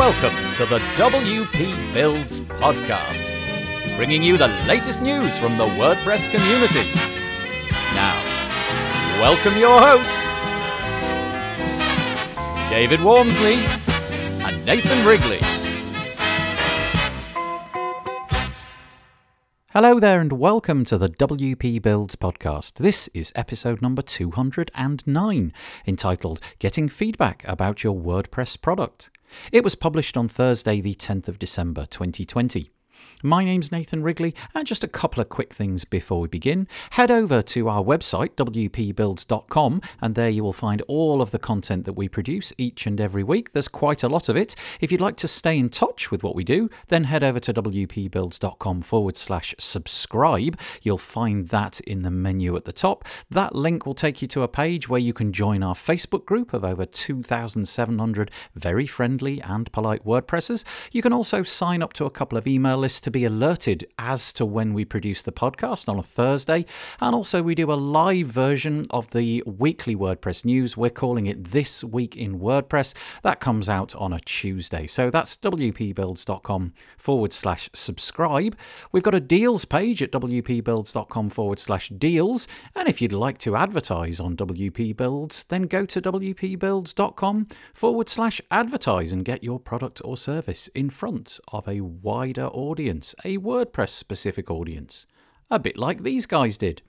Welcome to the WP Builds podcast, bringing you the latest news from the WordPress community. Now, welcome your hosts, David Waumsley and Nathan Wrigley. Hello there, and welcome to the WP Builds podcast. This is episode number 209, entitled Getting Feedback About Your WordPress Product. It was published on Thursday, the 10th of December 2020. My name's Nathan Wrigley, and just a couple of quick things before we begin. Head over to our website, wpbuilds.com, and there you will find all of the content that we produce each and every week. There's quite a lot of it. If you'd like to stay in touch with what we do, then head over to wpbuilds.com forward slash subscribe. You'll find that in the menu at the top. That link will take you to a page where you can join our Facebook group of over 2,700 very friendly and polite WordPressers. You can also sign up to a couple of email lists to be alerted as to when we produce the podcast on a Thursday. And also, we do a live version of the weekly WordPress news. We're calling it This Week in WordPress. That comes out on a Tuesday. So that's wpbuilds.com forward slash subscribe. We've got a deals page at wpbuilds.com forward slash deals. And if you'd like to advertise on WP Builds, then go to wpbuilds.com forward slash advertise and get your product or service in front of a wider audience audience, a WordPress specific audience, a bit like these guys did.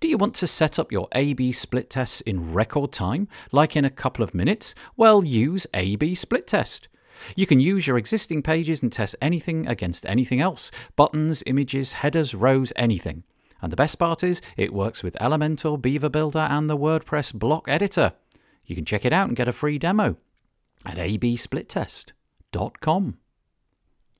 Do you want to set up your A B split tests in record time, like in a couple of minutes? Well, use A B split test. You can use your existing pages and test anything against anything else buttons, images, headers, rows, anything. And the best part is, it works with Elementor, Beaver Builder, and the WordPress block editor. You can check it out and get a free demo at absplittest.com.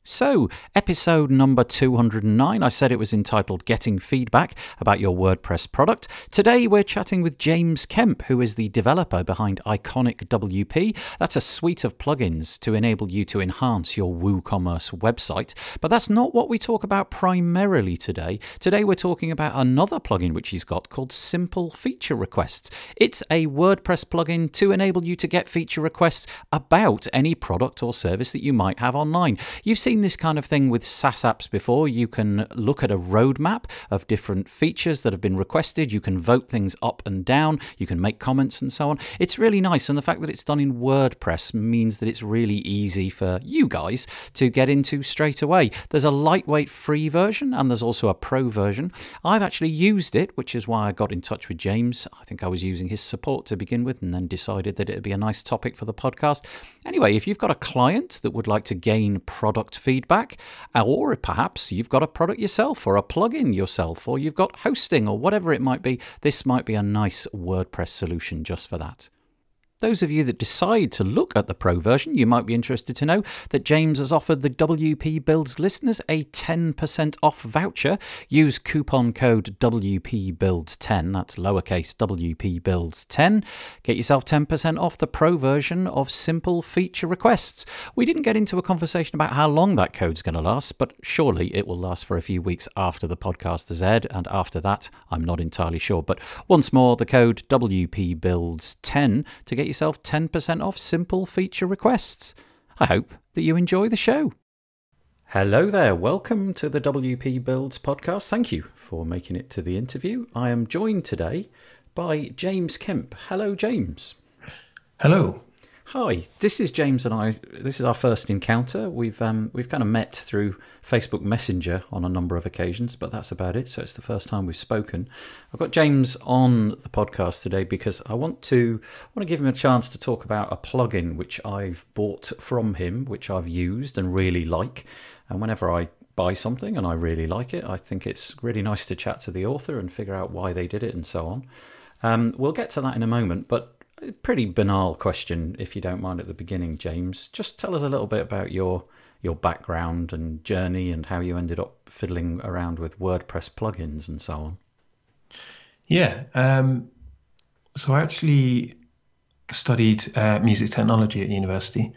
So, episode number 209, I said it was entitled Getting Feedback About Your WordPress Product. Today we're chatting with James Kemp, who is the developer behind Iconic WP. That's a suite of plugins to enable you to enhance your WooCommerce website. But that's not what we talk about primarily today. Today we're talking about another plugin which he's got called Simple Feature Requests. It's a WordPress plugin to enable you to get feature requests about any product or service that you might have online. You've seen seen this kind of thing with SaaS apps before. You can look at a roadmap of different features that have been requested. You can vote things up and down. You can make comments and so on. It's really nice. And the fact that it's done in WordPress means that it's really easy for you guys to get into straight away. There's a lightweight free version and there's also a pro version. I've actually used it, which is why I got in touch with James. I think I was using his support to begin with and then decided that it'd be a nice topic for the podcast. Anyway, if you've got a client that would like to gain product feedback, or perhaps you've got a product yourself or a plugin yourself, or you've got hosting or whatever it might be, this might be a nice WordPress solution just for that. Those of you that decide to look at the Pro version, you might be interested to know that James has offered the WP Builds listeners a 10% off voucher. Use coupon code WPBuilds10, that's lowercase WPBuilds10. Get yourself 10% off the Pro version of Simple Feature Requests. We didn't get into a conversation about how long that code's going to last, but surely it will last for a few weeks after the podcast has aired, and after that, I'm not entirely sure. But once more, the code WPBuilds10 to get get yourself 10% off simple feature requests. I hope that you enjoy the show. Hello there, welcome to the WP Builds podcast. Thank you for making it to the interview. I am joined today by James Kemp. Hello, James. Hello. Hi, this is James and I. This is our first encounter. We've um, we've kind of met through Facebook Messenger on a number of occasions, but that's about it. So it's the first time we've spoken. I've got James on the podcast today because I want to I want to give him a chance to talk about a plugin which I've bought from him, which I've used and really like. And whenever I buy something and I really like it, I think it's really nice to chat to the author and figure out why they did it and so on. Um, we'll get to that in a moment, but pretty banal question, if you don't mind, at the beginning, James. Just tell us a little bit about your your background and journey and how you ended up fiddling around with WordPress plugins and so on. Yeah. Um, so I actually studied uh, music technology at university.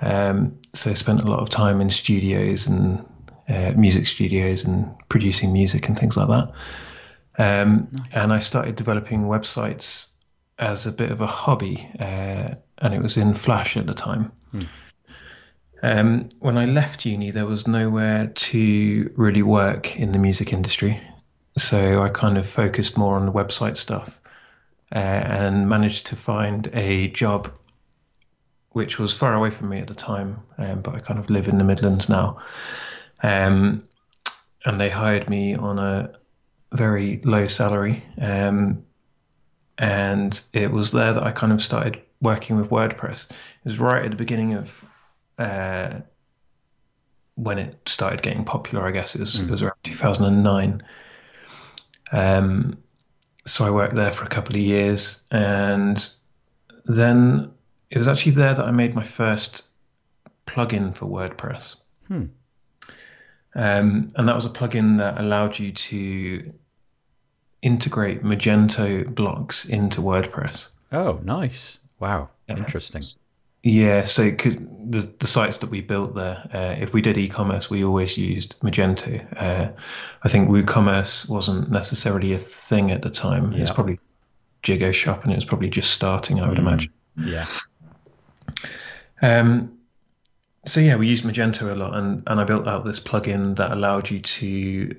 Um, so I spent a lot of time in studios and uh, music studios and producing music and things like that. Um, nice. And I started developing websites as a bit of a hobby, uh, and it was in Flash at the time. Hmm. Um, when I left uni, there was nowhere to really work in the music industry. So I kind of focused more on the website stuff uh, and managed to find a job which was far away from me at the time, um, but I kind of live in the Midlands now. Um, and they hired me on a very low salary. Um, and it was there that I kind of started working with WordPress. It was right at the beginning of uh, when it started getting popular, I guess. It was, mm. it was around 2009. Um, so I worked there for a couple of years. And then it was actually there that I made my first plugin for WordPress. Hmm. Um, and that was a plugin that allowed you to integrate Magento blocks into WordPress. Oh, nice. Wow. Interesting. Yeah, so could, the the sites that we built there, uh, if we did e-commerce, we always used Magento. Uh, I think WooCommerce wasn't necessarily a thing at the time. Yep. It was probably Jigoshop, and it was probably just starting, I would mm. imagine. Yeah. Um, so yeah, we used Magento a lot, and, and I built out this plugin that allowed you to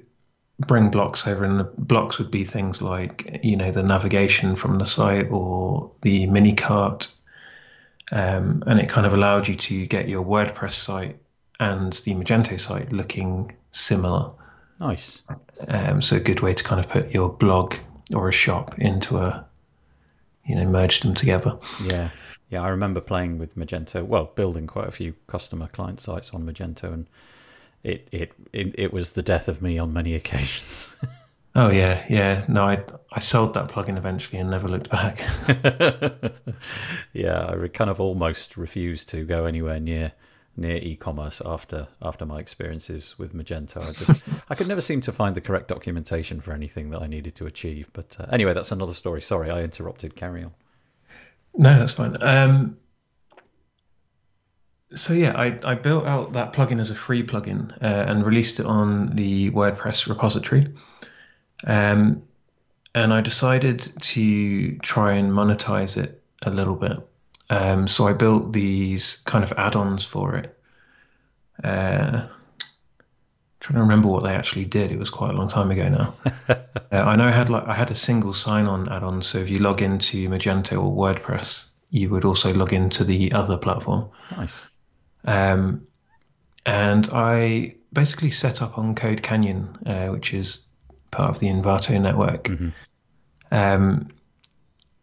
bring blocks over, and the blocks would be things like you know the navigation from the site or the mini cart, um, and it kind of allowed you to get your WordPress site and the Magento site looking similar. Nice. Um, so a good way to kind of put your blog or a shop into a, you know, merge them together. Yeah. Yeah, I remember playing with Magento. Well, building quite a few customer client sites on Magento, and it it it, it was the death of me on many occasions. oh yeah, yeah. No, I I sold that plugin eventually and never looked back. yeah, I kind of almost refused to go anywhere near near e-commerce after after my experiences with Magento. I just I could never seem to find the correct documentation for anything that I needed to achieve. But uh, anyway, that's another story. Sorry, I interrupted. Carry on. No, that's fine. Um, so yeah, I, I built out that plugin as a free plugin uh, and released it on the WordPress repository. Um, and I decided to try and monetize it a little bit. Um, so I built these kind of add-ons for it. Uh, trying to remember what they actually did. It was quite a long time ago now. uh, I know I had like I had a single sign-on add-on. So if you log into Magento or WordPress, you would also log into the other platform. Nice. Um, and I basically set up on Code Canyon, uh, which is part of the Envato network. Mm-hmm. Um,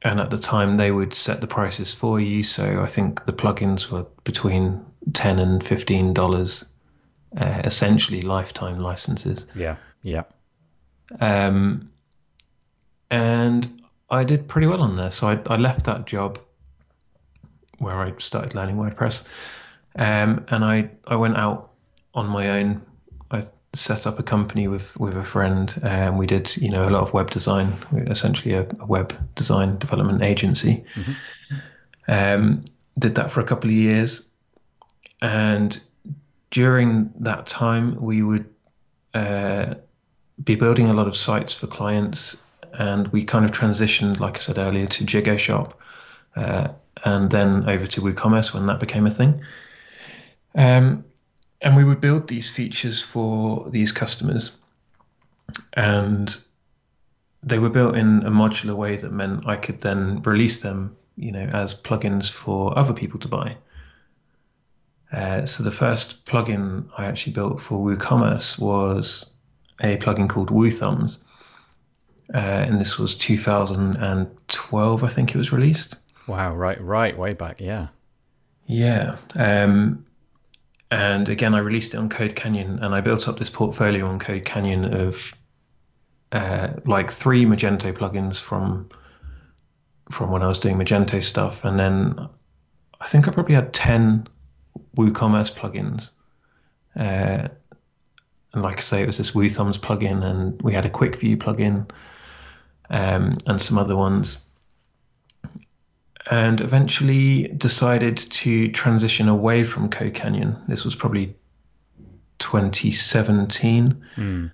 and at the time, they would set the prices for you. So I think the plugins were between ten and fifteen dollars uh, essentially lifetime licenses. Yeah, yeah. Um, and I did pretty well on there. So I, I left that job where I started learning WordPress, um, and I I went out on my own. I set up a company with with a friend, and we did you know a lot of web design, essentially a, a web design development agency. Mm-hmm. Um, did that for a couple of years, and during that time, we would uh, be building a lot of sites for clients, and we kind of transitioned, like I said earlier, to Jigoshop, uh, and then over to WooCommerce when that became a thing. Um, and we would build these features for these customers, and they were built in a modular way that meant I could then release them, you know, as plugins for other people to buy. Uh, so the first plugin I actually built for WooCommerce was a plugin called WooThumbs, uh, and this was 2012, I think it was released. Wow! Right, right, way back, yeah. Yeah. Um, and again, I released it on Code Canyon, and I built up this portfolio on Code Canyon of uh, like three Magento plugins from from when I was doing Magento stuff, and then I think I probably had ten WooCommerce plugins. Uh, and like I say, it was this WooThumbs plugin, and we had a Quick View plugin, um, and some other ones. And eventually decided to transition away from Code Canyon. This was probably 2017. Mm.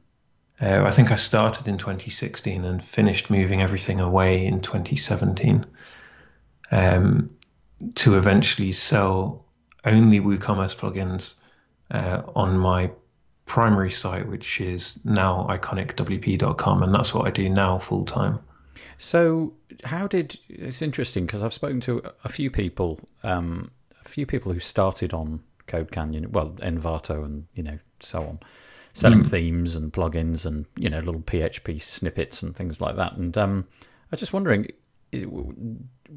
Uh, I think I started in 2016 and finished moving everything away in 2017 um, to eventually sell only WooCommerce plugins uh, on my primary site, which is now iconicwp.com, and that's what I do now full time. So, how did it's interesting because I've spoken to a few people, um, a few people who started on Code Canyon, well, Envato, and you know so on, selling mm. themes and plugins and you know little PHP snippets and things like that. And um, I was just wondering,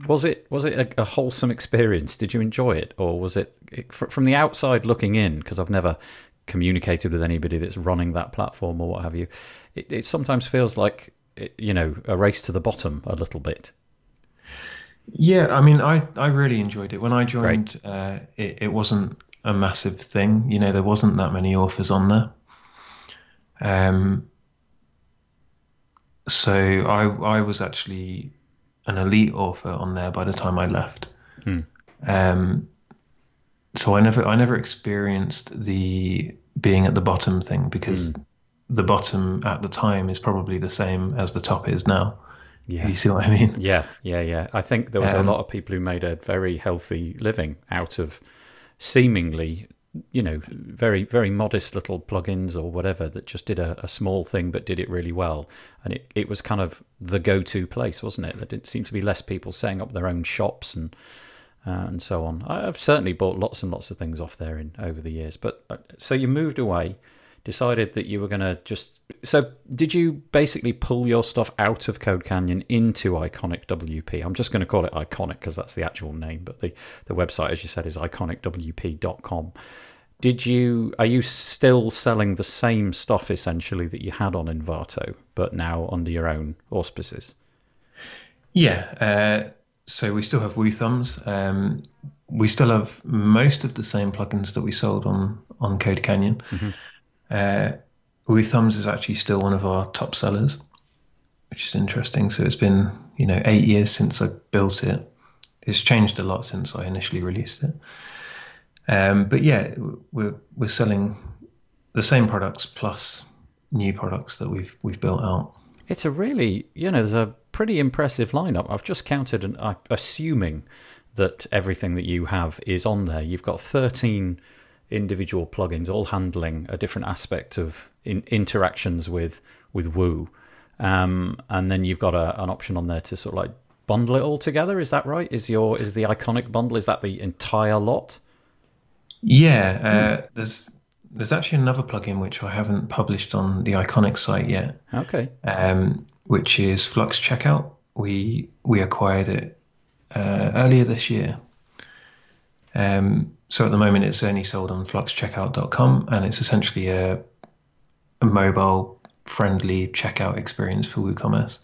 was it was it a, a, wholesome experience? Did you enjoy it, or was it from the outside looking in? Because I've never communicated with anybody that's running that platform or what have you. It, it sometimes feels like you know a race to the bottom a little bit. Yeah, I mean, I I really enjoyed it when I joined. Uh, it, it wasn't a massive thing. You know, there wasn't that many authors on there. Um, so I I was actually an elite author on there by the time I left. Hmm. Um, so I never I never experienced the being at the bottom thing because mm. The bottom at the time is probably the same as the top is now. Yeah. You see what I mean? Yeah, yeah, yeah. I think there was um, a lot of people who made a very healthy living out of seemingly, you know, very, very modest little plugins or whatever that just did a, a small thing but did it really well. And it, it was kind of the go to place, wasn't it? There didn't seem to be less people setting up their own shops and uh, and so on. I've certainly bought lots and lots of things off there in over the years. But uh, so you moved away, decided that you were going to just. So did you basically pull your stuff out of Code Canyon into Iconic WP? I'm just going to call it Iconic because that's the actual name, but the the website, as you said, is iconicwp.com. Did you are you still selling the same stuff essentially that you had on Envato, but now under your own auspices? Yeah. Uh so we still have WooThumbs. Um, we still have most of the same plugins that we sold on on Code Canyon. Mm-hmm. Uh, Thumbs is actually still one of our top sellers, which is interesting. So it's been you know eight years since I built it. It's changed a lot since I initially released it. Um, but yeah, we're we're selling the same products plus new products that we've we've built out. It's a really you know there's a pretty impressive lineup. I've just counted, and I'm assuming that everything that you have is on there. You've got 13 individual plugins, all handling a different aspect of in, interactions with with Woo, um, and then you've got a, an option on there to sort of like bundle it all together. Is that right? Is your is the iconic bundle? Is that the entire lot? Yeah, uh, hmm. there's there's actually another plugin which I haven't published on the Iconic site yet. Okay. Um, which is Flux Checkout. We we acquired it uh, earlier this year. Um, so at the moment, it's only sold on fluxcheckout.com, and it's essentially a, a mobile-friendly checkout experience for WooCommerce,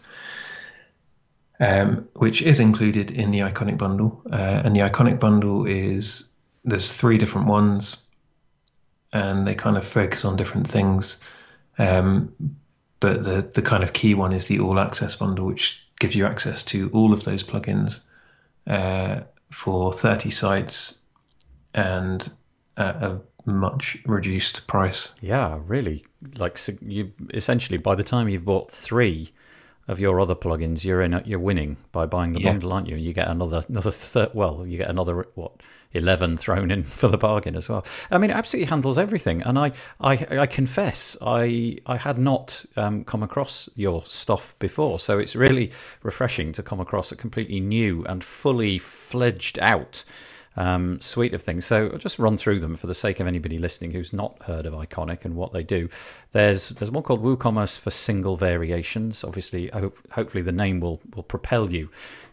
um, which is included in the Iconic bundle. Uh, and the Iconic bundle is there's three different ones and they kind of focus on different things. Um, but the the kind of key one is the all access bundle, which gives you access to all of those plugins uh, for 30 sites and at a much reduced price. Yeah, really. Like you essentially by the time you've bought three of your other plugins, you're in. You're winning by buying the yeah. bundle, aren't you? And you get another another third. Well, you get another what 11 thrown in for the bargain as well. I mean, it absolutely handles everything. And I, I, I confess, I, I had not um, come across your stuff before. So it's really refreshing to come across a completely new and fully fledged out um, suite of things. So I'll just run through them for the sake of anybody listening who's not heard of Iconic and what they do. There's there's one called WooCommerce for single variations. Obviously, hopefully the name will will propel you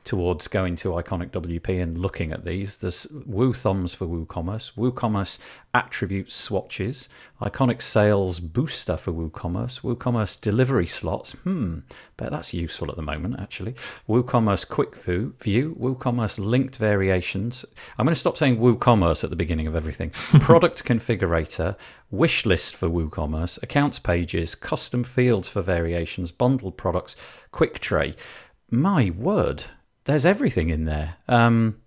towards going to Iconic WP and looking at these. There's Woo Thumbs for WooCommerce, WooCommerce attribute swatches, Iconic Sales Booster for WooCommerce, WooCommerce delivery slots. Hmm, bet that's useful at the moment, actually. WooCommerce Quick View, view WooCommerce linked variations. I'm going to stop saying WooCommerce at the beginning of everything. Product configurator, wish list for WooCommerce, accounts pages, custom fields for variations, bundled products, quick tray. My word, there's everything in there. Um,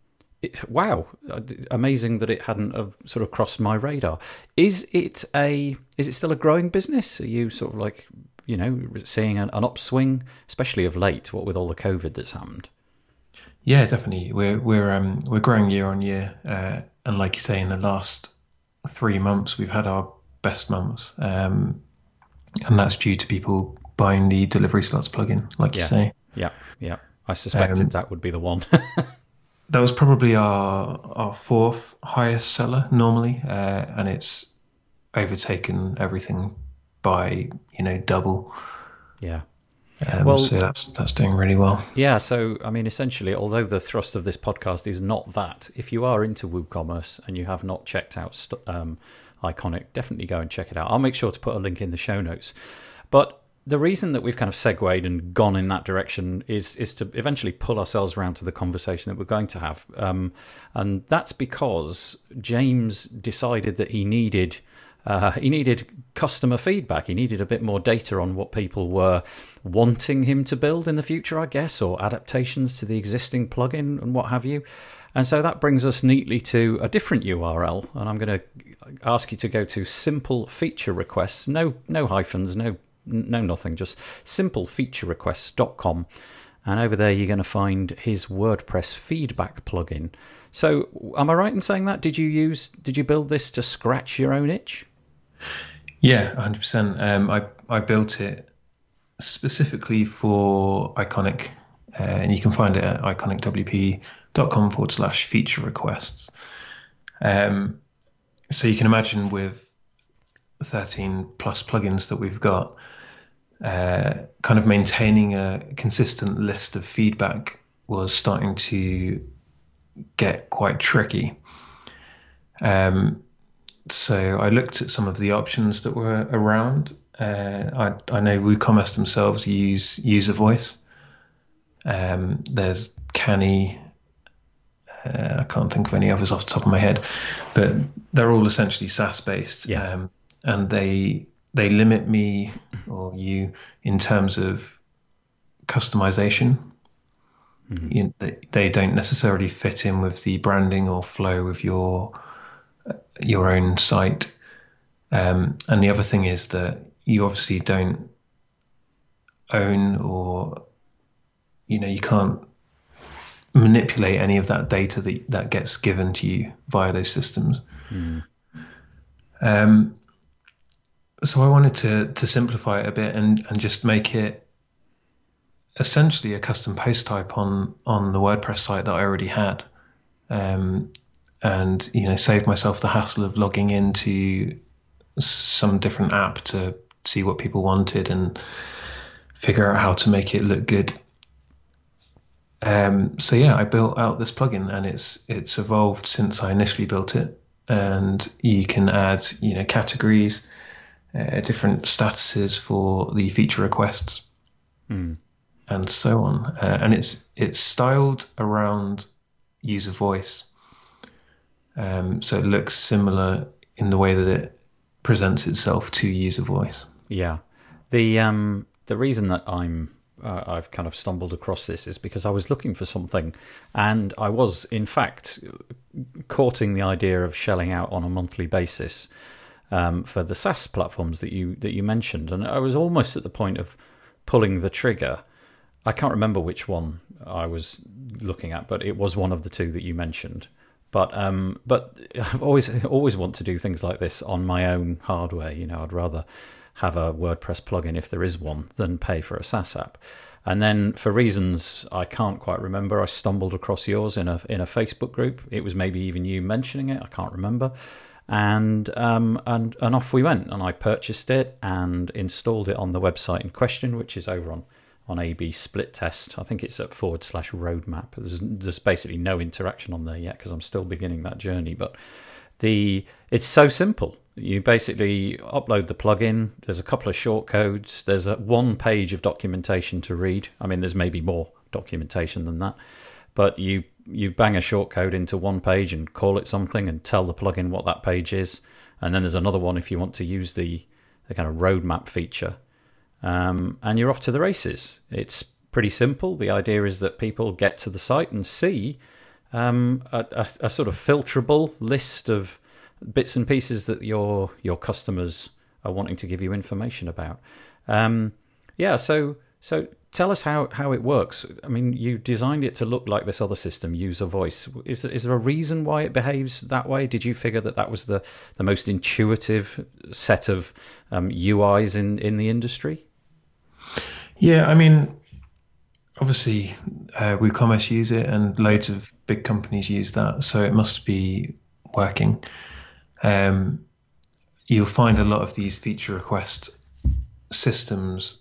it, wow, amazing that it hadn't uh, sort of crossed my radar. Is it a? Is it still a growing business? Are you sort of like you know seeing an, an upswing, especially of late? What with all the COVID that's happened? Yeah, definitely. We're we're um we're growing year on year, uh, and like you say, in the last three months, we've had our best months, um, and that's due to people buying the delivery slots plugin, like yeah. you say. Yeah, yeah. I suspected um, that would be the one. that was probably our our fourth highest seller normally, uh, and it's overtaken everything by you know double. Yeah. Um, well, so that's that's doing really well. Yeah. So I mean, essentially, although the thrust of this podcast is not that, if you are into WooCommerce and you have not checked out um, Iconic, definitely go and check it out. I'll make sure to put a link in the show notes. But the reason that we've kind of segued and gone in that direction is is to eventually pull ourselves around to the conversation that we're going to have, um, and that's because James decided that he needed uh, he needed customer feedback. He needed a bit more data on what people were wanting him to build in the future, I guess, or adaptations to the existing plugin and what have you. And so that brings us neatly to a different URL, and I'm going to ask you to go to simple feature requests, no no hyphens, no no nothing, just simplefeaturerequests.com. And over there, you're going to find his WordPress feedback plugin. So, am I right in saying that? Did you use? Did you build this to scratch your own itch? Yeah, 100%. Um, I I built it specifically for Iconic, uh, and you can find it at iconicwp.com forward slash feature requests. Um, so you can imagine with 13 plus plugins that we've got, uh, kind of maintaining a consistent list of feedback was starting to get quite tricky. Um, so I looked at some of the options that were around. Uh, I, I know WooCommerce themselves use UserVoice. Um, there's Canny. Uh, I can't think of any others off the top of my head, but they're all essentially SaaS based, yeah. um, and they they limit me or you in terms of customization. Mm-hmm. You, they, they don't necessarily fit in with the branding or flow of your your own site. Um, and the other thing is that you obviously don't own or you know you can't manipulate any of that data that that gets given to you via those systems. Mm. Um, so I wanted to to simplify it a bit and and just make it essentially a custom post type on on the WordPress site that I already had. Um, and you know save myself the hassle of logging into some different app to see what people wanted and figure out how to make it look good. Um, so yeah, I built out this plugin and it's it's evolved since I initially built it. And you can add you know categories, uh, different statuses for the feature requests, mm. and so on. Uh, and it's it's styled around UserVoice. Um, so it looks similar in the way that it presents itself to UserVoice. Yeah, the um, the reason that I'm uh, I've kind of stumbled across this is because I was looking for something, and I was in fact courting the idea of shelling out on a monthly basis um, for the SaaS platforms that you that you mentioned, and I was almost at the point of pulling the trigger. I can't remember which one I was looking at, but it was one of the two that you mentioned. But um, but I've always always want to do things like this on my own hardware. You know, I'd rather have a WordPress plugin if there is one than pay for a SaaS app. And then for reasons I can't quite remember, I stumbled across yours in a in a Facebook group. It was maybe even you mentioning it. I can't remember. And um, and and off we went. And I purchased it and installed it on the website in question, which is over on on AB split test. I think it's at forward slash roadmap. There's, there's basically no interaction on there yet because I'm still beginning that journey. But the it's so simple. You basically upload the plugin. There's a couple of short codes. There's a one page of documentation to read. I mean, there's maybe more documentation than that, but you you bang a short code into one page and call it something and tell the plugin what that page is. And then there's another one if you want to use the the kind of roadmap feature um, and you're off to the races. It's pretty simple. The idea is that people get to the site and see um, a, a, a, sort of filterable list of bits and pieces that your your customers are wanting to give you information about. Um, yeah, so so tell us how, how it works. I mean, you designed it to look like this other system, UserVoice. Is there, is there a reason why it behaves that way? Did you figure that that was the, the most intuitive set of um, UIs in, in the industry? Yeah, I mean, obviously, uh, WooCommerce use it, and loads of big companies use that, so it must be working. Um, you'll find a lot of these feature request systems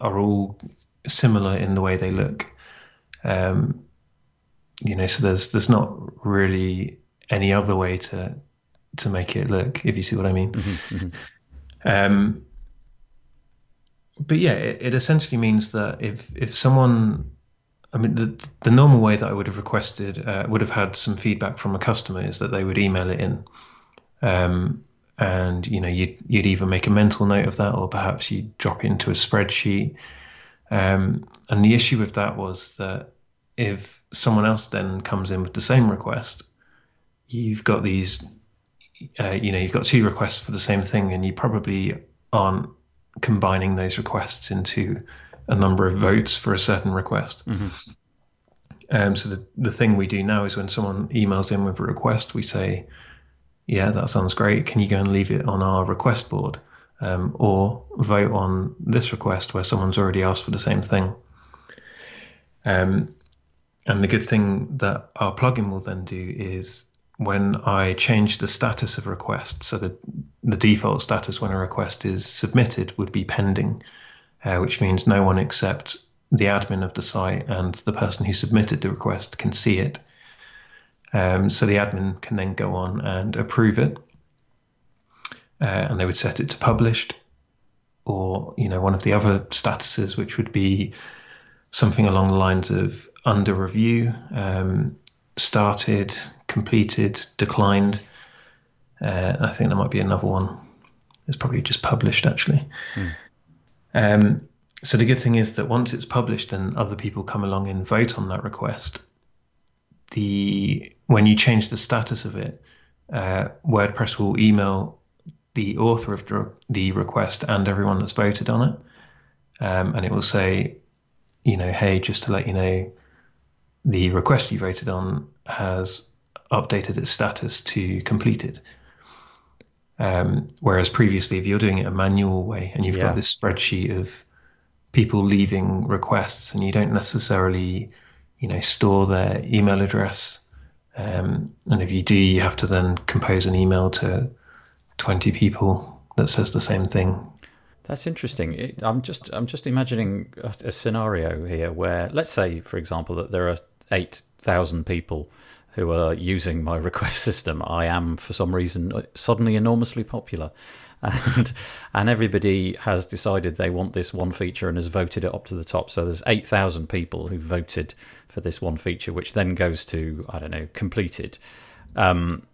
are all similar in the way they look. Um, you know, so there's there's not really any other way to to make it look, if you see what I mean. Mm-hmm, mm-hmm. Um, but yeah, it, it, essentially means that if if someone, I mean, the the normal way that I would have requested uh, would have had some feedback from a customer is that they would email it in, um, and you know you'd you'd either make a mental note of that or perhaps you drop it into a spreadsheet. Um, and the issue with that was that if someone else then comes in with the same request, you've got these, uh, you know, you've got two requests for the same thing, and you probably aren't combining those requests into a number of votes for a certain request. Mm-hmm. Um, so the, the thing we do now is when someone emails in with a request, we say, yeah, that sounds great. Can you go and leave it on our request board? Um, or vote on this request where someone's already asked for the same thing. Um, and the good thing that our plugin will then do is when I change the status of request, so the, the default status when a request is submitted would be pending, uh, which means no one except the admin of the site and the person who submitted the request can see it. Um, so the admin can then go on and approve it, uh, and they would set it to published, or you know one of the other statuses, which would be something along the lines of under review, um, started, completed, declined. Uh, I think there might be another one. It's probably just published actually. Mm. Um, so the good thing is that once it's published and other people come along and vote on that request, the when you change the status of it, uh, WordPress will email the author of the request and everyone that's voted on it, um, and it will say, you know, hey, just to let you know, the request you voted on has updated its status to completed. Um, whereas previously, if you're doing it a manual way and you've yeah. got this spreadsheet of people leaving requests and you don't necessarily you know, store their email address. Um, and if you do, you have to then compose an email to 20 people that says the same thing. That's interesting. I'm just I'm just imagining a, scenario here where, let's say, for example, that there are eight thousand people who are using my request system. I am, for some reason, suddenly enormously popular, and and everybody has decided they want this one feature and has voted it up to the top. So there's eight thousand people who voted for this one feature, which then goes to I don't know completed. Um,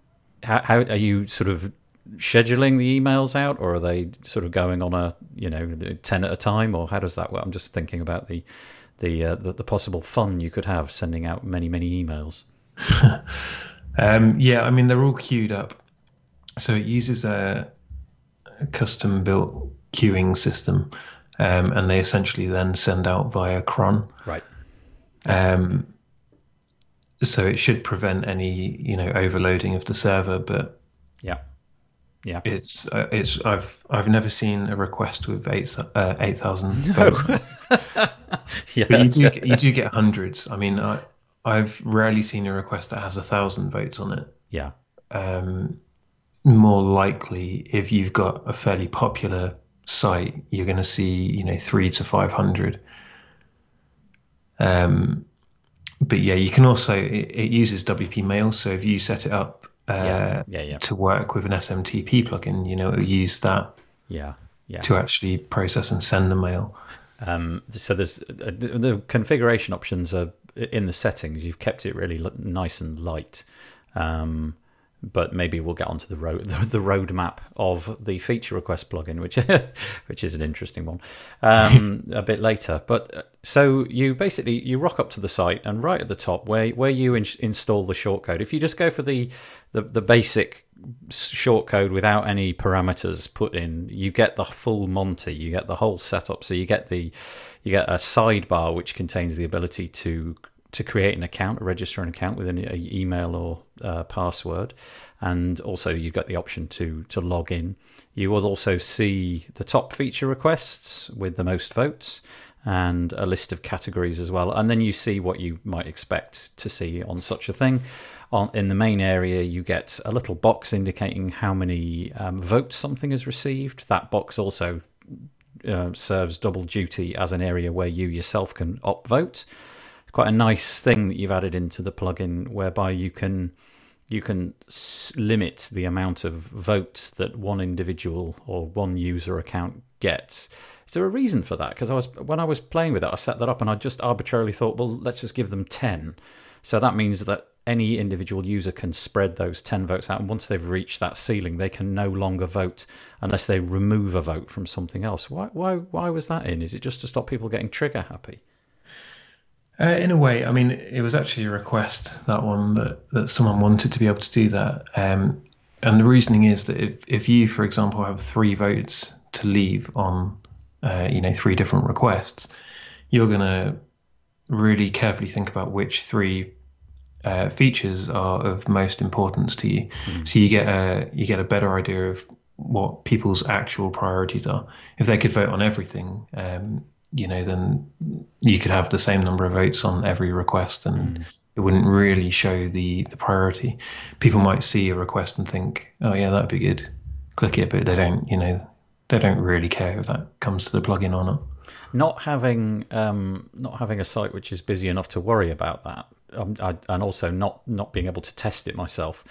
how, how are you sort of scheduling the emails out, or are they sort of going on a you know ten at a time, or how does that work? I'm just thinking about the the uh, the, the, possible fun you could have sending out many many emails. um, yeah, I mean they're all queued up, so it uses a, a custom built queuing system, um, and they essentially then send out via cron. Right. Um, so it should prevent any you know overloading of the server, but yeah, yeah, it's uh, it's I've I've never seen a request with eight uh, eight thousand votes. yeah, but you do you do get hundreds. I mean, I I've rarely seen a request that has a thousand votes on it. Yeah. Um, more likely, if you've got a fairly popular site, you're going to see you know three to five hundred. Um, but yeah, you can also it, it, uses WP Mail. So if you set it up uh, yeah. Yeah, yeah. to work with an SMTP plugin, you know, it'll use that. Yeah, yeah. To actually process and send the mail. Um, so there's uh, the configuration options are in the settings. You've kept it really nice and light. Um, but maybe we'll get onto the road the, the roadmap of the feature request plugin, which which is an interesting one, um, a bit later. But uh, so you basically you rock up to the site, and right at the top where where you in, install the shortcode, if you just go for the the, the basic shortcode without any parameters put in, you get the full Monty. You get the whole setup. So you get the you get a sidebar which contains the ability to to create an account, register an account with an email or uh, password, and also you've got the option to to log in. You will also see the top feature requests with the most votes and a list of categories as well, and then you see what you might expect to see on such a thing. On, in the main area, you get a little box indicating how many um, votes something has received. That box also uh, serves double duty as an area where you yourself can upvote. Quite a nice thing that you've added into the plugin, whereby you can you can limit the amount of votes that one individual or one user account gets. Is there a reason for that? Because I was when I was playing with it, I set that up and I just arbitrarily thought, well, let's just give them ten. So that means that any individual user can spread those 10 votes out and once they've reached that ceiling they can no longer vote unless they remove a vote from something else why why why was that in is it just to stop people getting trigger happy uh, in a way, I mean, it was actually a request that one that, that someone wanted to be able to do that. Um, and the reasoning is that if, if you, for example, have three votes to leave on, uh, you know, three different requests, you're going to really carefully think about which three uh, features are of most importance to you. Mm-hmm. So you get a you get a better idea of what people's actual priorities are. If they could vote on everything, um, you know, then you could have the same number of votes on every request and mm. it wouldn't really show the, the priority. People might see a request and think, oh, yeah, that'd be good. Click it, but they don't, you know, they don't really care if that comes to the plugin or not. Not having um, not having a site which is busy enough to worry about that, um, I, and also not not being able to test it myself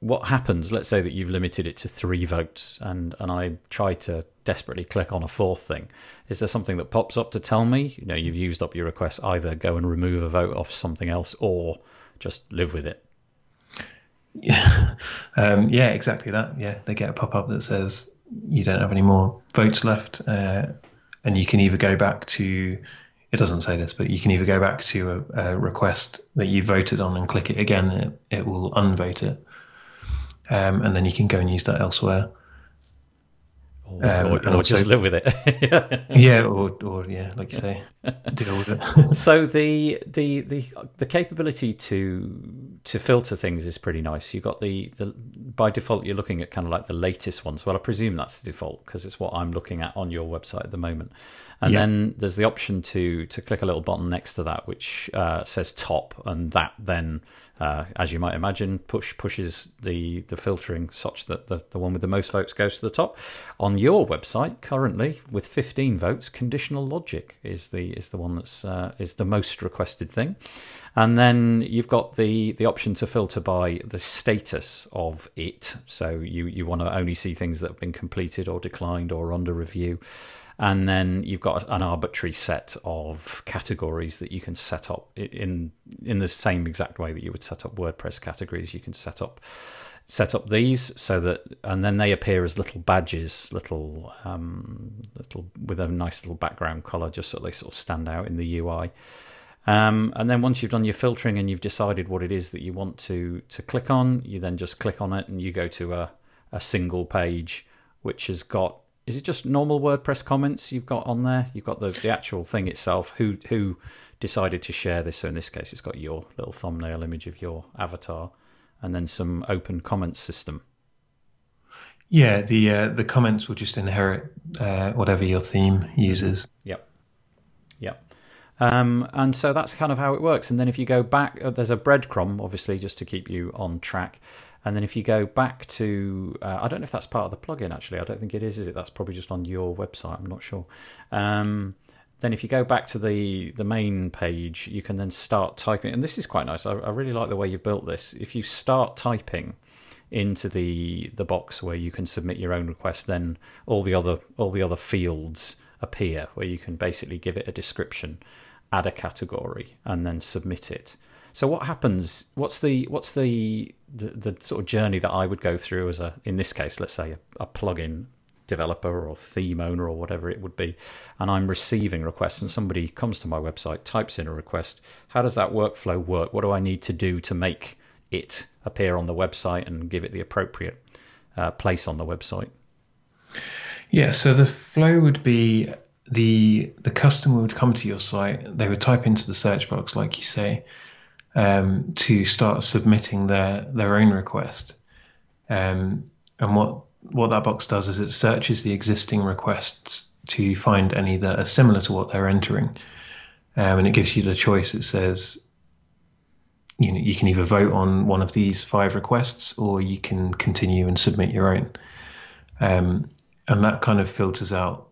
what happens let's say that you've limited it to three votes and and i try to desperately click on a fourth thing is there something that pops up to tell me? You know you've used up your request either go and remove a vote off something else or just live with it. Yeah um, yeah exactly that. Yeah they get a pop-up that says you don't have any more votes left uh, and you can either go back to it doesn't say this, but you can either go back to a, a request that you voted on and click it again. It, it will unvote it, um, and then you can go and use that elsewhere. Or, um, or, or also, just live with it. yeah, or, or yeah, like you say, deal with it. so the the the the capability to to filter things is pretty nice. You got the the by default you're looking at kind of like the latest ones. Well, I presume that's the default because it's what I'm looking at on your website at the moment. And yeah. then there's the option to to click a little button next to that which uh, says top, and that then uh, as you might imagine, push pushes the, the filtering such that the, the one with the most votes goes to the top. On your website, currently with 15 votes, conditional logic is the is the one that's uh, is the most requested thing, and then you've got the the option to filter by the status of it. So you you want to only see things that have been completed or declined or under review and then you've got an arbitrary set of categories that you can set up in in the same exact way that you would set up WordPress categories. You can set up set up these so that and then they appear as little badges, little um, little with a nice little background color, just so they sort of stand out in the UI. Um, and then once you've done your filtering and you've decided what it is that you want to to click on, you then just click on it and you go to a, a single page which has got is it just normal WordPress comments you've got on there? You've got the, the actual thing itself. Who who decided to share this? So in this case, it's got your little thumbnail image of your avatar, and then some open comments system. Yeah, the uh, the comments will just inherit uh, whatever your theme uses. Yep. Yep. Um, and so that's kind of how it works. And then if you go back, uh, there's a breadcrumb, obviously, just to keep you on track. And then if you go back to, uh, I don't know if that's part of the plugin actually. I don't think it is. Is it? That's probably just on your website. I'm not sure. Um, then if you go back to the the main page, you can then start typing. And this is quite nice. I, I really like the way you've built this. If you start typing into the the box where you can submit your own request, then all the other all the other fields appear where you can basically give it a description, add a category, and then submit it. So what happens? What's the what's the, the, the sort of journey that I would go through as a in this case, let's say a, a plugin developer or theme owner or whatever it would be, and I'm receiving requests, and somebody comes to my website, types in a request. How does that workflow work? What do I need to do to make it appear on the website and give it the appropriate uh, place on the website? Yeah, so the flow would be the the customer would come to your site, they would type into the search box, like you say, um, to start submitting their their own request. Um, and what what that box does is it searches the existing requests to find any that are similar to what they're entering, um, and it gives you the choice. It says, you know, you can either vote on one of these five requests, or you can continue and submit your own. Um, and that kind of filters out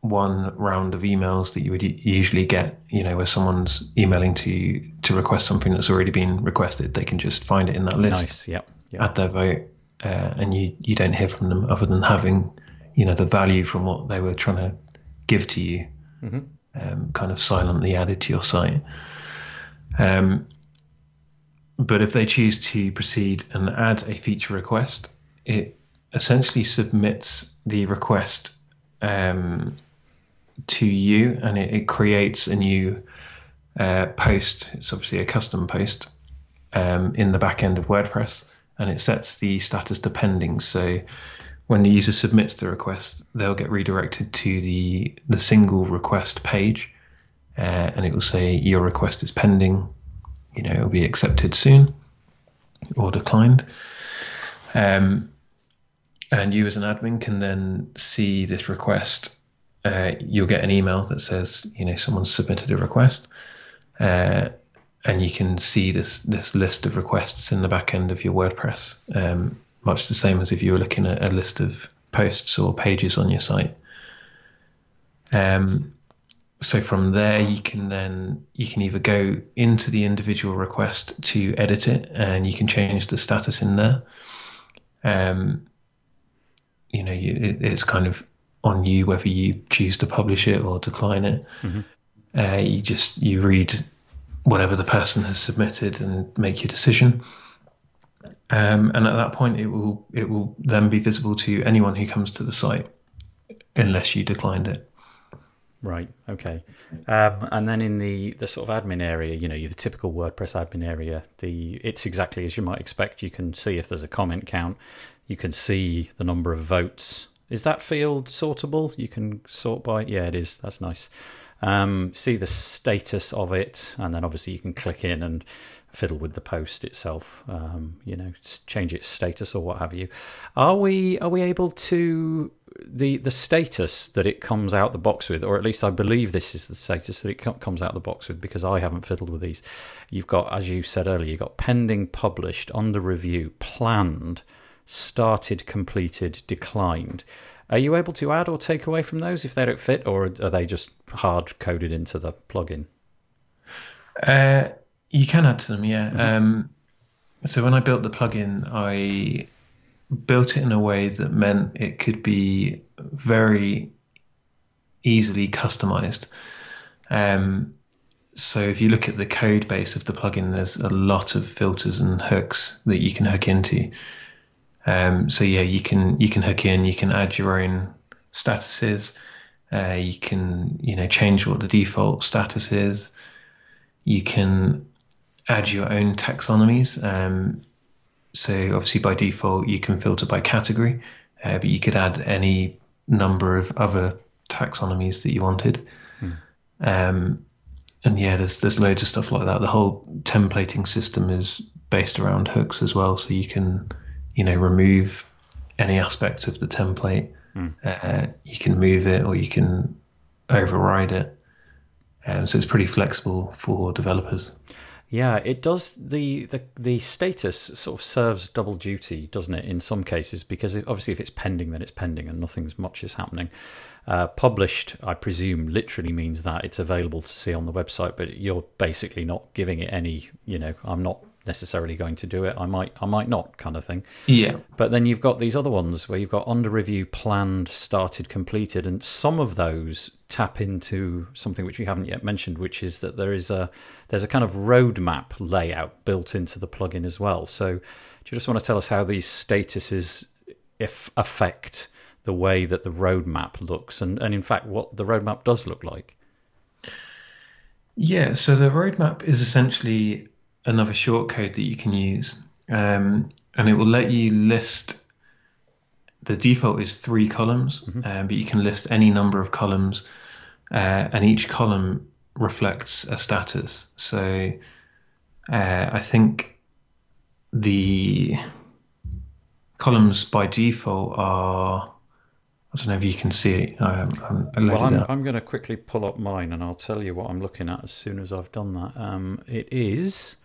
one round of emails that you would usually get, you know, where someone's emailing to you to request something that's already been requested. They can just find it in that list, nice, yep, yep. add their vote, uh, and you you don't hear from them other than having, you know, the value from what they were trying to give to you, mm-hmm. um, kind of silently added to your site. Um, but if they choose to proceed and add a feature request, it essentially submits the request um, to you and it, it creates a new uh, post. It's obviously a custom post um, in the back end of WordPress and it sets the status to pending. So when the user submits the request, they'll get redirected to the, the single request page uh, and it will say your request is pending. You know, it will be accepted soon or declined. Um, and you as an admin can then see this request uh, you'll get an email that says, you know, someone submitted a request, uh, and you can see this this list of requests in the back end of your WordPress, um, much the same as if you were looking at a list of posts or pages on your site. Um, so from there, you can then you can either go into the individual request to edit it, and you can change the status in there. Um, you know, you, it, it's kind of on you whether you choose to publish it or decline it. Mm-hmm. Uh, you just you read whatever the person has submitted and make your decision. Um, and at that point, it will it will then be visible to anyone who comes to the site, unless you declined it. Right. Okay. Um, and then in the, the sort of admin area, you know, the typical WordPress admin area, the it's exactly as you might expect. You can see if there's a comment count. You can see the number of votes is that field sortable? You can sort by. Yeah, it is. That's nice. Um, see the status of it, and then obviously you can click in and fiddle with the post itself. Um, you know, change its status or what have you. Are we are we able to the the status that it comes out the box with, or at least I believe this is the status that it comes out the box with because I haven't fiddled with these. You've got, as you said earlier, you've got pending, published, under review, planned started, completed, declined. Are you able to add or take away from those if they don't fit, or are they just hard coded into the plugin? Uh, you can add to them, yeah. Mm-hmm. Um, so when I built the plugin, I built it in a way that meant it could be very easily customized. Um, so if you look at the code base of the plugin, there's a lot of filters and hooks that you can hook into. Um, so yeah, you can you can hook in, you can add your own statuses, uh, you can you know change what the default status is. You can add your own taxonomies. Um, so obviously by default you can filter by category, uh, but you could add any number of other taxonomies that you wanted. Hmm. Um, and yeah, there's there's loads of stuff like that. The whole templating system is based around hooks as well, so you can you know remove any aspect of the template. Mm. Uh, you can move it or you can override it. Um, so it's pretty flexible for developers. Yeah, it does. The, the the status sort of serves double duty, doesn't it? In some cases, because obviously, if it's pending, then it's pending, and nothing's much is happening. Uh, published, I presume, literally means that it's available to see on the website, but you're basically not giving it any. You know, I'm not necessarily going to do it. I might, I might not, kind of thing. Yeah. But then you've got these other ones where you've got under review, planned, started, completed, and some of those tap into something which we haven't yet mentioned, which is that there is a there's a kind of roadmap layout built into the plugin as well. So, do you just want to tell us how these statuses if affect the way that the roadmap looks, and and in fact what the roadmap does look like? Yeah. So the roadmap is essentially another shortcode that you can use, um, and it will let you list. The default is three columns, Mm-hmm. um, but you can list any number of columns, uh, and each column reflects a status. So uh, I think the columns by default are. I don't know if you can see it. I'm, I loaded Well, I'm. I'm going to quickly pull up mine and I'll tell you what I'm looking at as soon as I've done that. Um, it is.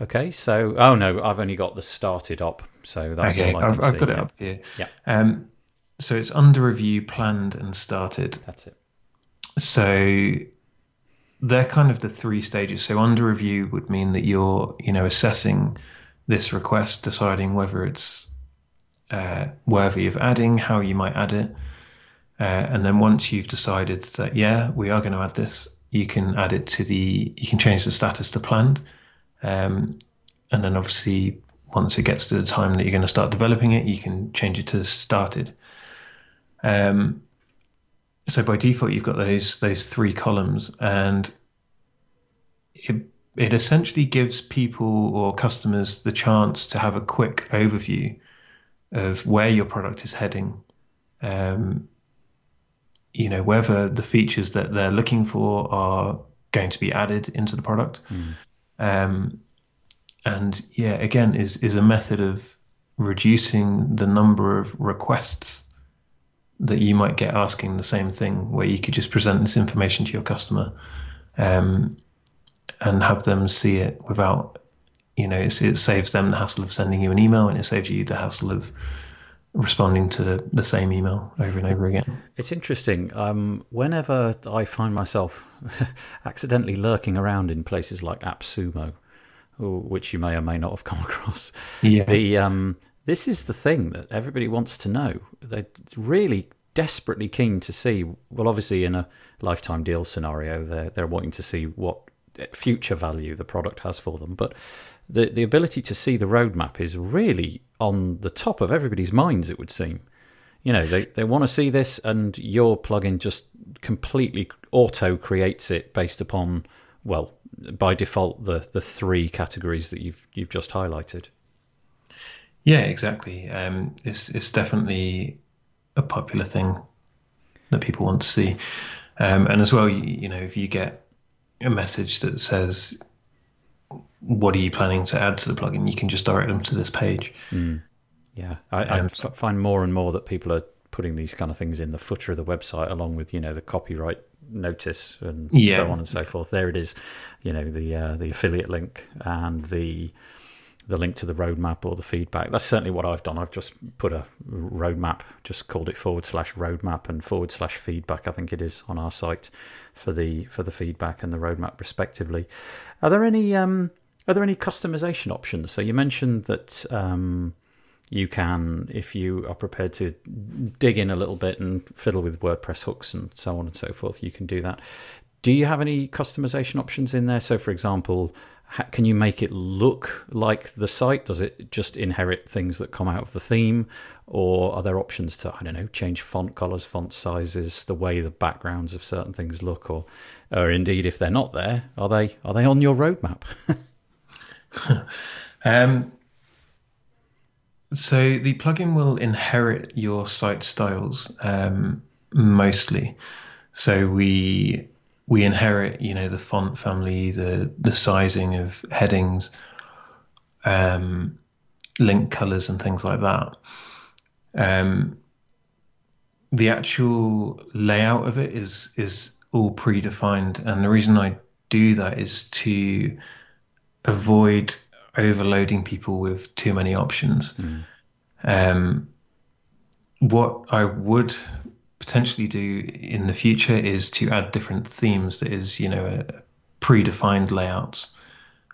Okay, so. Oh, no, I've only got the started up. So that's okay, all I I've got it yeah. up here. Yeah. Um, so it's under review, planned, and started. That's it. So they're kind of the three stages. So under review would mean that you're, you know, assessing this request, deciding whether it's uh, worthy of adding, how you might add it, uh, and then once you've decided that yeah, we are going to add this, you can add it to the, you can change the status to planned, um, and then obviously once it gets to the time that you're going to start developing it, you can change it to started. Um, so by default you've got those those three columns and it it essentially gives people or customers the chance to have a quick overview of where your product is heading. Um, you know whether the features that they're looking for are going to be added into the product um, and yeah again is is a method of reducing the number of requests that you might get asking the same thing, where you could just present this information to your customer um, and have them see it without, you know, it saves them the hassle of sending you an email and it saves you the hassle of responding to the, the same email over and over again. It's interesting. Um, whenever I find myself accidentally lurking around in places like AppSumo, which you may or may not have come across, Yeah. the um, this is the thing that everybody wants to know. They're really desperately keen to see. Well, obviously, in a lifetime deal scenario, they're they're wanting to see what future value the product has for them, but. The, the ability to see the roadmap is really on the top of everybody's minds, it would seem. You know they, they want to see this and your plugin just completely auto creates it based upon well by default the the three categories that you've you've just highlighted. Yeah, exactly. Um, it's it's definitely a popular thing that people want to see, um, and as well, you, you know, if you get a message that says, "What are you planning to add to the plugin?" you can just direct them to this page. yeah I, I Um, f- find more and more that people are putting these kind of things in the footer of the website along with you know the copyright notice and Yeah. so on and so forth there it is you know the uh, the affiliate link and the the link to the roadmap or the feedback. That's certainly what I've done. I've just put a roadmap, just called it forward slash roadmap and forward slash feedback. I think it is on our site for the for the feedback and the roadmap respectively. Are there any um, are there any customization options? So you mentioned that um, you can, if you are prepared to dig in a little bit and fiddle with WordPress hooks and so on and so forth, you can do that. Do you have any customization options in there? So, for example, can you make it look like the site? Does it just inherit things that come out of the theme? Or are there options to, I don't know, change font colors, font sizes, the way the backgrounds of certain things look? Or, or indeed, if they're not there, are they, are they on your roadmap? Um, so the plugin will inherit your site styles um, mostly. So we we inherit, you know, the font family, the the sizing of headings, um, link colors, and things like that. Um, the actual layout of it is is all predefined, and the reason I do that is to avoid overloading people with too many options. Um, what I would potentially do in the future is to add different themes that is, you know, a predefined layouts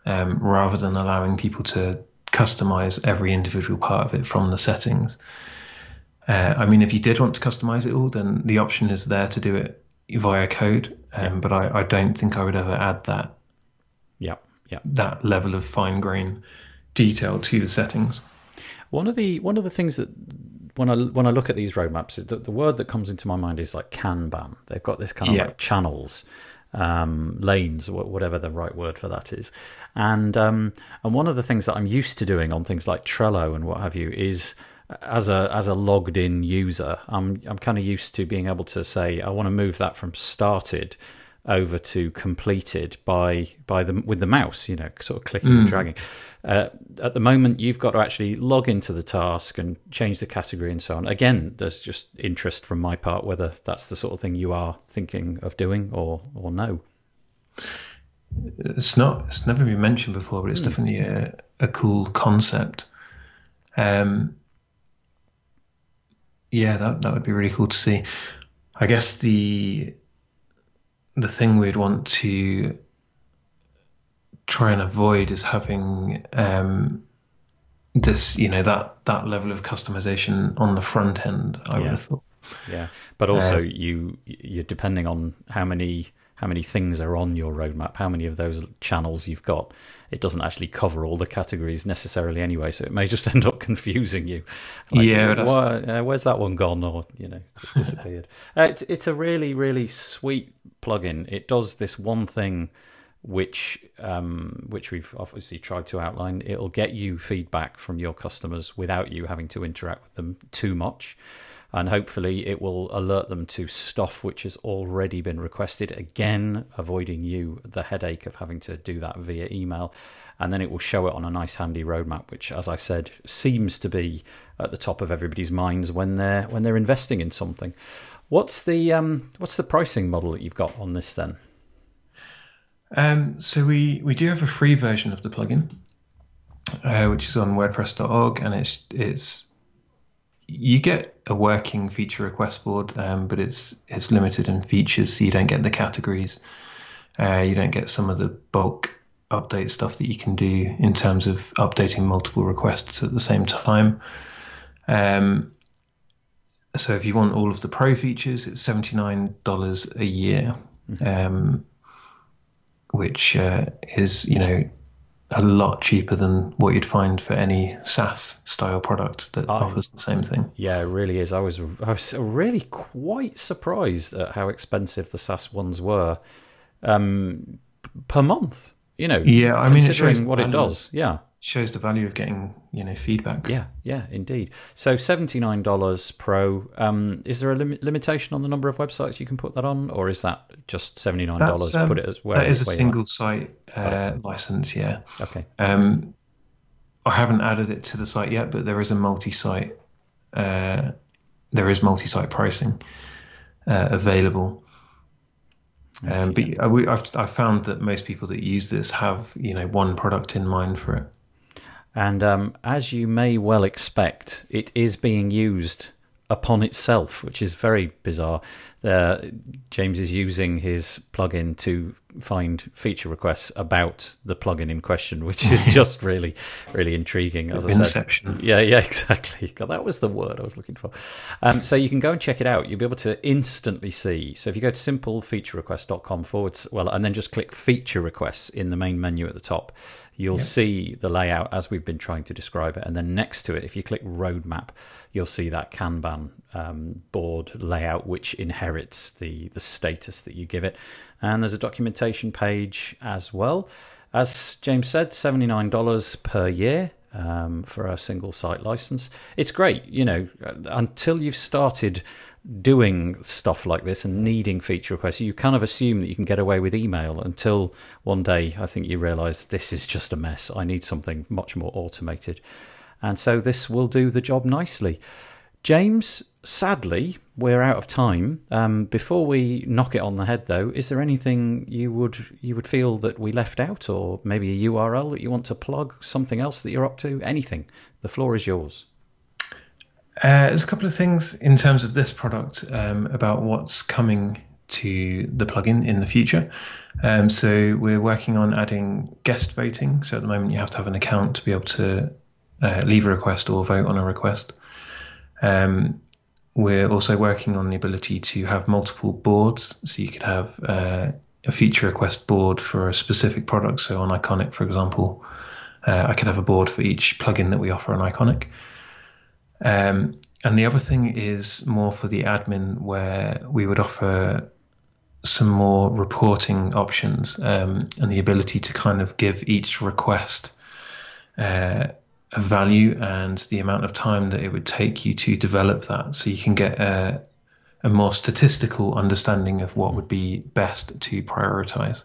um, rather than allowing people to customize every individual part of it from the settings. Uh, I mean, if you did want to customize it all, then the option is there to do it via code. Um, But I, I don't think I would ever add that yeah, yeah. that level of fine grain detail to the settings. One of the one of the things that when I when I look at these roadmaps, is that the word that comes into my mind is like Kanban. They've got this kind of Yeah. like channels, um, lanes, whatever the right word for that is. And um, and one of the things that I'm used to doing on things like Trello and what have you is as a as a logged in user, I'm I'm kind of used to being able to say I want to move that from started over to completed by by the with the mouse, you know, sort of clicking mm. and dragging. Uh, at the moment, you've got to actually log into the task and change the category and so on. Again, there's just interest from my part whether that's the sort of thing you are thinking of doing or or no. It's not. It's never been mentioned before, but it's mm. definitely a, a cool concept. Um, yeah, that that would be really cool to see. I guess the the thing we'd want to try and avoid is having um, this, you know, that that level of customization on the front end. I yeah. would have thought. Yeah, but also uh, you you're depending on how many how many things are on your roadmap, how many of those channels you've got. It doesn't actually cover all the categories necessarily anyway, so it may just end up confusing you. Like, yeah, uh, where's that one gone, or you know, just disappeared. uh, it's it's a really really sweet plugin. It does this one thing which um, which we've obviously tried to outline. It'll get you feedback from your customers without you having to interact with them too much and hopefully it will alert them to stuff which has already been requested. Again avoiding you the headache of having to do that via email. And then it will show it on a nice handy roadmap which as i said seems to be at the top of everybody's minds when they're when they're investing in something. What's the um, what's the pricing model that you've got on this then? Um, so we we do have a free version of the plugin uh, which is on wordpress.org and it's it's you get a working feature request board, um, but it's it's limited in features, so you don't get the categories. Uh, you don't get some of the bulk update stuff that you can do in terms of updating multiple requests at the same time. Um, so if you want all of the pro features, it's seventy nine dollars a year, mm-hmm. um, which uh, is you know a lot cheaper than what you'd find for any SaaS style product that I, offers the same thing. Yeah, it really is. I was I was really quite surprised at how expensive the SaaS ones were um, per month. You know, yeah, I mean, considering what it does, yeah, shows the value of getting you know feedback. Yeah, yeah, indeed. So seventy nine dollars pro. Um, is there a lim- limitation on the number of websites you can put that on, or is that just seventy nine dollars? Um, put it as where that is a single site uh, license. Yeah. Okay. Um, I haven't added it to the site yet, but there is a multi site. Uh, there is multi site pricing uh, available. Um, but I've, I've found that most people that use this have you know one product in mind for it. And um, as you may well expect, it is being used upon itself, which is very bizarre. Uh, James is using his plugin to find feature requests about the plugin in question, which is just really, really intriguing. As Inception. I said, yeah, yeah, exactly. God, that was the word I was looking for. Um, so you can go and check it out. You'll be able to instantly see. So if you go to simplefeaturerequest.com forward, well, and then just click feature requests in the main menu at the top you'll yep. see the layout as we've been trying to describe it. And then next to it, if you click roadmap, you'll see that Kanban um, board layout, which inherits the, the status that you give it. And there's a documentation page as well. As James said, $79 per year. Um, for a single site license, it's great. You know, until you've started doing stuff like this and needing feature requests, you kind of assume that you can get away with email until one day I think you realize this is just a mess. I need something much more automated. And so this will do the job nicely. James, sadly, we're out of time. Um, before we knock it on the head, though, is there anything you would you would feel that we left out, or maybe a URL that you want to plug, something else that you're up to? Anything. The floor is yours. Uh, there's a couple of things in terms of this product um, about what's coming to the plugin in the future. Um, so we're working on adding guest voting. So at the moment, you have to have an account to be able to uh, leave a request or vote on a request. Um, we're also working on the ability to have multiple boards. So you could have uh, a feature request board for a specific product. So on Iconic, for example, uh, I could have a board for each plugin that we offer on Iconic. Um, and the other thing is more for the admin, where we would offer some more reporting options um, and the ability to kind of give each request uh, a value and the amount of time that it would take you to develop that so you can get a, a more statistical understanding of what would be best to prioritize.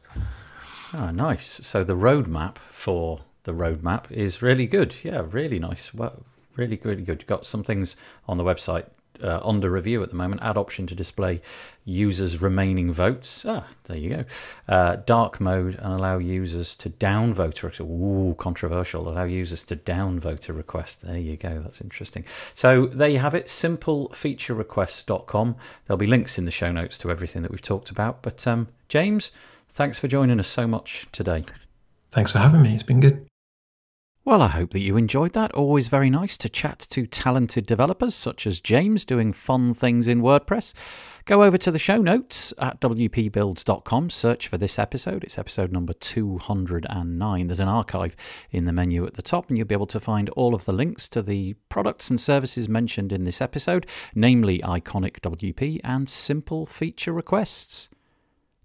Oh, nice. So the roadmap for the roadmap is really good. Yeah, really nice. Well, really, really good. You've got some things on the website uh, under review at the moment. Add option to display users' remaining votes. Ah, there you go. Uh, dark mode and allow users to downvote Ooh, controversial. Allow users to downvote a request. There you go. That's interesting. So there you have it. Simplefeaturerequests.com. There'll be links in the show notes to everything that we've talked about. But um, James, thanks for joining us so much today. Thanks for having me. It's been good. Well, I hope that you enjoyed that. Always very nice to chat to talented developers such as James doing fun things in WordPress. Go over to the show notes at wpbuilds.com, search for this episode. It's episode number 209. There's an archive in the menu at the top, and you'll be able to find all of the links to the products and services mentioned in this episode, namely Iconic WP and Simple Feature Requests.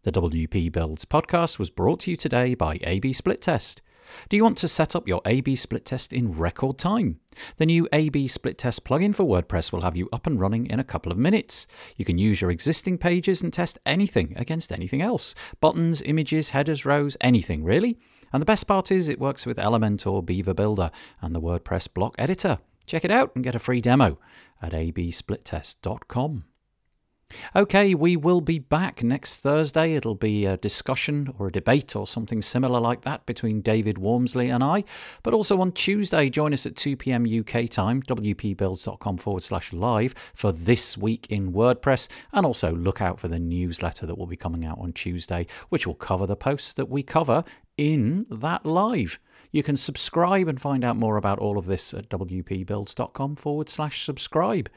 The WP Builds podcast was brought to you today by AB Split Test. Do you want to set up your A-B split test in record time? The new A-B split test plugin for WordPress will have you up and running in a couple of minutes. You can use your existing pages and test anything against anything else buttons, images, headers, rows, anything really. And the best part is it works with Elementor, Beaver Builder, and the WordPress block editor. Check it out and get a free demo at absplittest.com. Okay, we will be back next Thursday. It'll be a discussion or a debate or something similar like that between David Waumsley and I. But also on Tuesday, join us at 2 pm UK time, wpbuilds.com forward slash live for This Week in WordPress. And also look out for the newsletter that will be coming out on Tuesday, which will cover the posts that we cover in that live. You can subscribe and find out more about all of this at wpbuilds.com forward slash subscribe.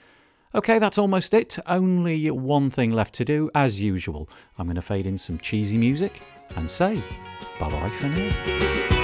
Okay, that's almost it. Only one thing left to do, as usual. I'm going to fade in some cheesy music and say bye bye for now.